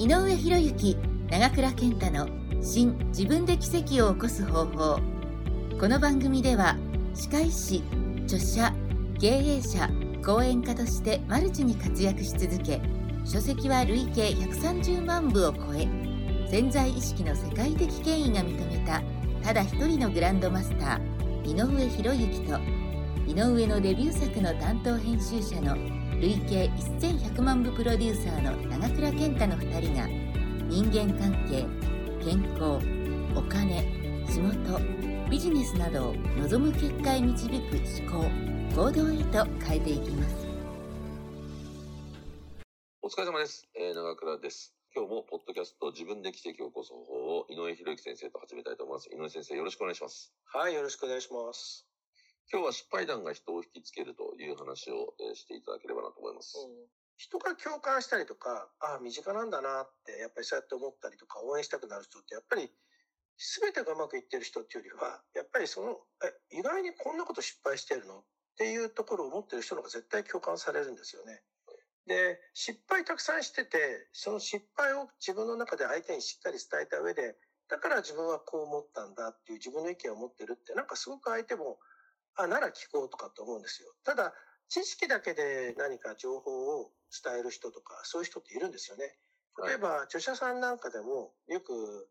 井上博之長倉健太の新自分で奇跡を起こす方法。この番組では歯科医師著者経営者講演家としてマルチに活躍し続け書籍は累計130万部を超え潜在意識の世界的権威が認めたただ一人のグランドマスター井上博之と井上のデビュー作の担当編集者の累計1100万部プロデューサーの長倉健太の2人が人間関係健康お金仕事ビジネスなどを望む結果へ導く思考行動へと変えていきますお疲れ様です。えー、長倉です。今日もポッドキャスト自分で奇跡を起こす方法を井上博之先生と始めたいと思います。井上先生よろしくお願いします。はい、よろしくお願いします。今日は失敗談が人を引きつけるという話を、えーしていただければなと思います。人が共感したりとか、ああ、身近なんだなって、やっぱりそうやって思ったりとか、応援したくなる人って、やっぱり、全てがうまくいってる人っていうよりは、やっぱりその、え、意外にこんなこと失敗してるのっていうところを持ってる人の方が絶対共感されるんですよね。で、失敗たくさんしてて、その失敗を自分の中で相手にしっかり伝えた上で、だから自分はこう思ったんだっていう自分の意見を持ってるって、なんかすごく相手も、あ、なら聞こうとかと思うんですよ。ただ、知識だけで何か情報を伝える人とか、そういう人っているんですよね。例えば、著者さんなんかでも、よく、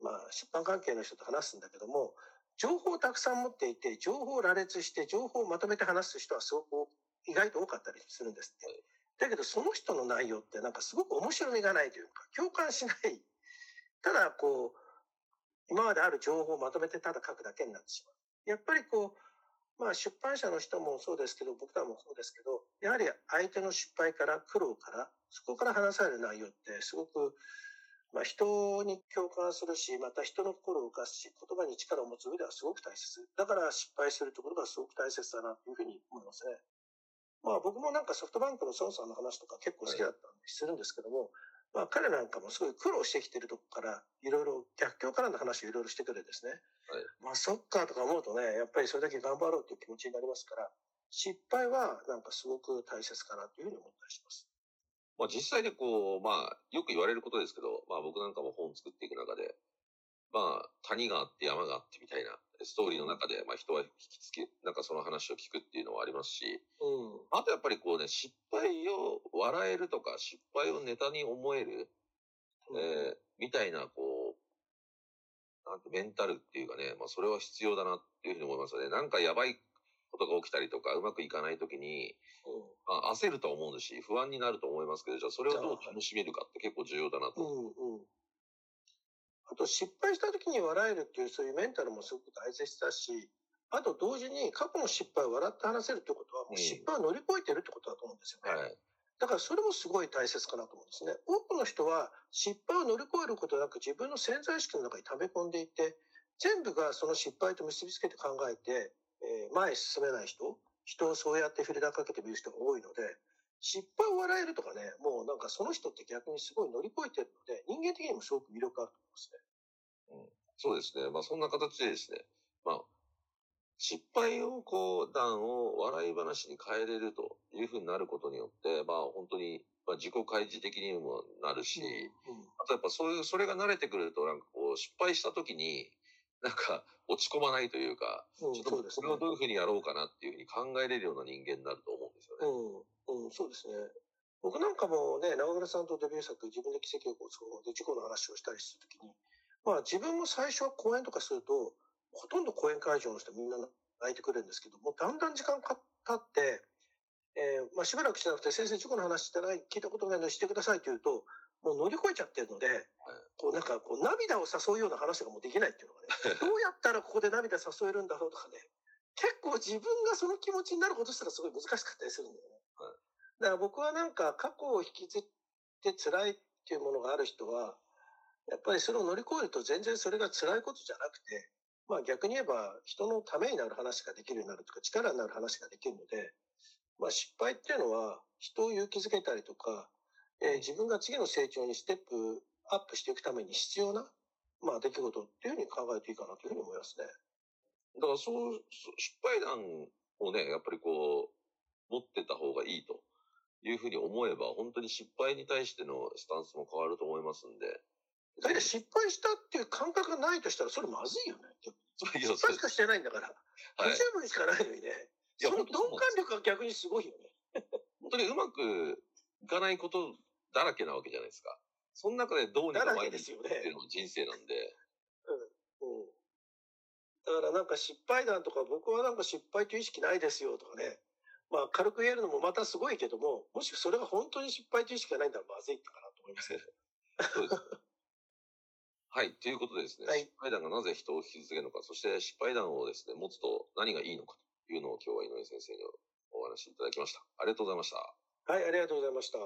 まあ、出版関係の人と話すんだけども、情報をたくさん持っていて、情報を羅列して、情報をまとめて話す人はすごく意外と多かったりするんですって。だけど、その人の内容ってなんかすごく面白みがないというか、共感しない。ただ、こう、今まである情報をまとめてただ書くだけになってしまう。やっぱりこう、まあ出版社の人もそうですけど、僕らもそうですけど、やはり相手の失敗から苦労から、そこから話される内容ってすごく、まあ人に共感するし、また人の心を動かすし、言葉に力を持つ上ではすごく大切。だから失敗するところがすごく大切だなというふうに思いますね。まあ僕もなんかソフトバンクの孫さんの話とか結構好きだったんでするんですけども、まあ彼なんかもすごい苦労してきてるとこから、いろいろ逆境からの話をいろいろしてくれですね。はいまあそっかとか思うとね、やっぱりそれだけ頑張ろうという気持ちになりますから、失敗はなんかすごく大切かなというふうに思ったりします。まあ実際でこう、まあよく言われることですけど、まあ僕なんかも本を作っていく中で、まあ谷があって山があってみたいなストーリーの中で、まあ人は引きつけ、なんかその話を聞くっていうのはありますし、うん。あとやっぱりこうね、失敗を笑えるとか、失敗をネタに思える、えーみたいな、こう、なんてメンタルっていうかね、まあそれは必要だなっていうふうに思いますよね。なんかやばいことが起きたりとか、うまくいかないときに、まあ、焦ると思うし、不安になると思いますけど、じゃあそれをどう楽しめるかって結構重要だなと。うんうん。あと失敗した時に笑えるっていうそういうメンタルもすごく大切だし、あと同時に過去の失敗を笑って話せるってことは、もう失敗を乗り越えてるってことだと思うんですよね。はい。だからそれもすごい大切かなと思うんですね。多くの人は失敗を乗り越えることなく自分の潜在意識の中に溜め込んでいて、全部がその失敗と結びつけて考えて、えー前へ進めない人、人をそうやってフィルターかけて見る人が多いので、失敗を笑えるとかね、もうなんかその人って逆にすごい乗り越えてるので、人間的にもすごく魅力あると思いますね。そうですね。まあそんな形でですね、まあ、失敗をこう、談を笑い話に変えれるというふうになることによって、まあ本当に、まあ自己開示的にもなるし、うんあとやっぱそういう、それが慣れてくると、なんかこう、失敗した時に、なんか落ち込まないというか、うん、ちょっと。これをどういうふうにやろうかなっていうふうに考えれるような人間になると思うんですよね。うん、うん、そうですね。僕なんかもね、長倉さんとデビュー作、自分で奇跡を起こす方法で事故の話をしたりするときに、まあ自分も最初は講演とかすると、ほとんど講演会場の人みんな泣いてくれるんですけども、だんだん時間が経って、えーまあしばらくしてなくて、先生事故の話してない、聞いたことないのでしてくださいって言うと、もう乗り越えちゃってるので、こうなんかこう涙を誘うような話がもうできないっていうのがね、どうやったらここで涙誘えるんだろうとかね、結構自分がその気持ちになることしたらすごい難しかったりするんだよね。だから僕はなんか過去を引きずって辛いっていうものがある人は、やっぱりそれを乗り越えると全然それが辛いことじゃなくて、まあ逆に言えば人のためになる話ができるようになるとか力になる話ができるので、まあ失敗っていうのは人を勇気づけたりとか、えー自分が次の成長にステップアップしていくために必要な、まあ出来事っていうふうに考えていいかなというふうに思いますね。だからそう、失敗談をね、やっぱりこう、持ってた方がいいといいうふうに思えば、本当に失敗に対してのスタンスも変わると思いますんで。だって失敗したっていう感覚がないとしたら、それまずいよね。失敗しかしてないんだから。はい分しかないのにね。その鈍感力が逆にすごいよね。本当にうまくいかないことだらけなわけじゃないですか。その中でどうにだから前にっていうのも人生なんで。うん。だからなんか失敗談とか、僕はなんか失敗という意識ないですよとかね。まあ軽く言えるのもまたすごいけども、もしそれが本当に失敗という意識がないんだらまずいかなと思いますけど。そうです。はい。ということでですね、はい失敗談がなぜ人を引き続けるのか、そして失敗談をですね、持つと何がいいのかというのを今日は井上先生にお話しいただきました。ありがとうございました。はい、ありがとうございました。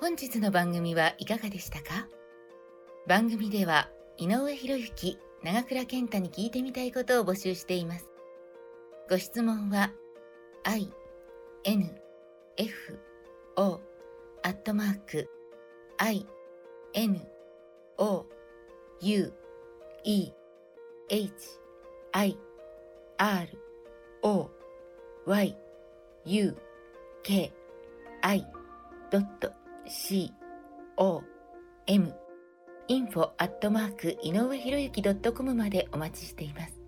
本日の番組はいかがでしたか？番組では井上博之長倉健太に聞いてみたいことを募集していますご質問は i n f o アットマーク i n o u e h i r o y u k i c o m info アットマーク井上博之 .com までお待ちしています。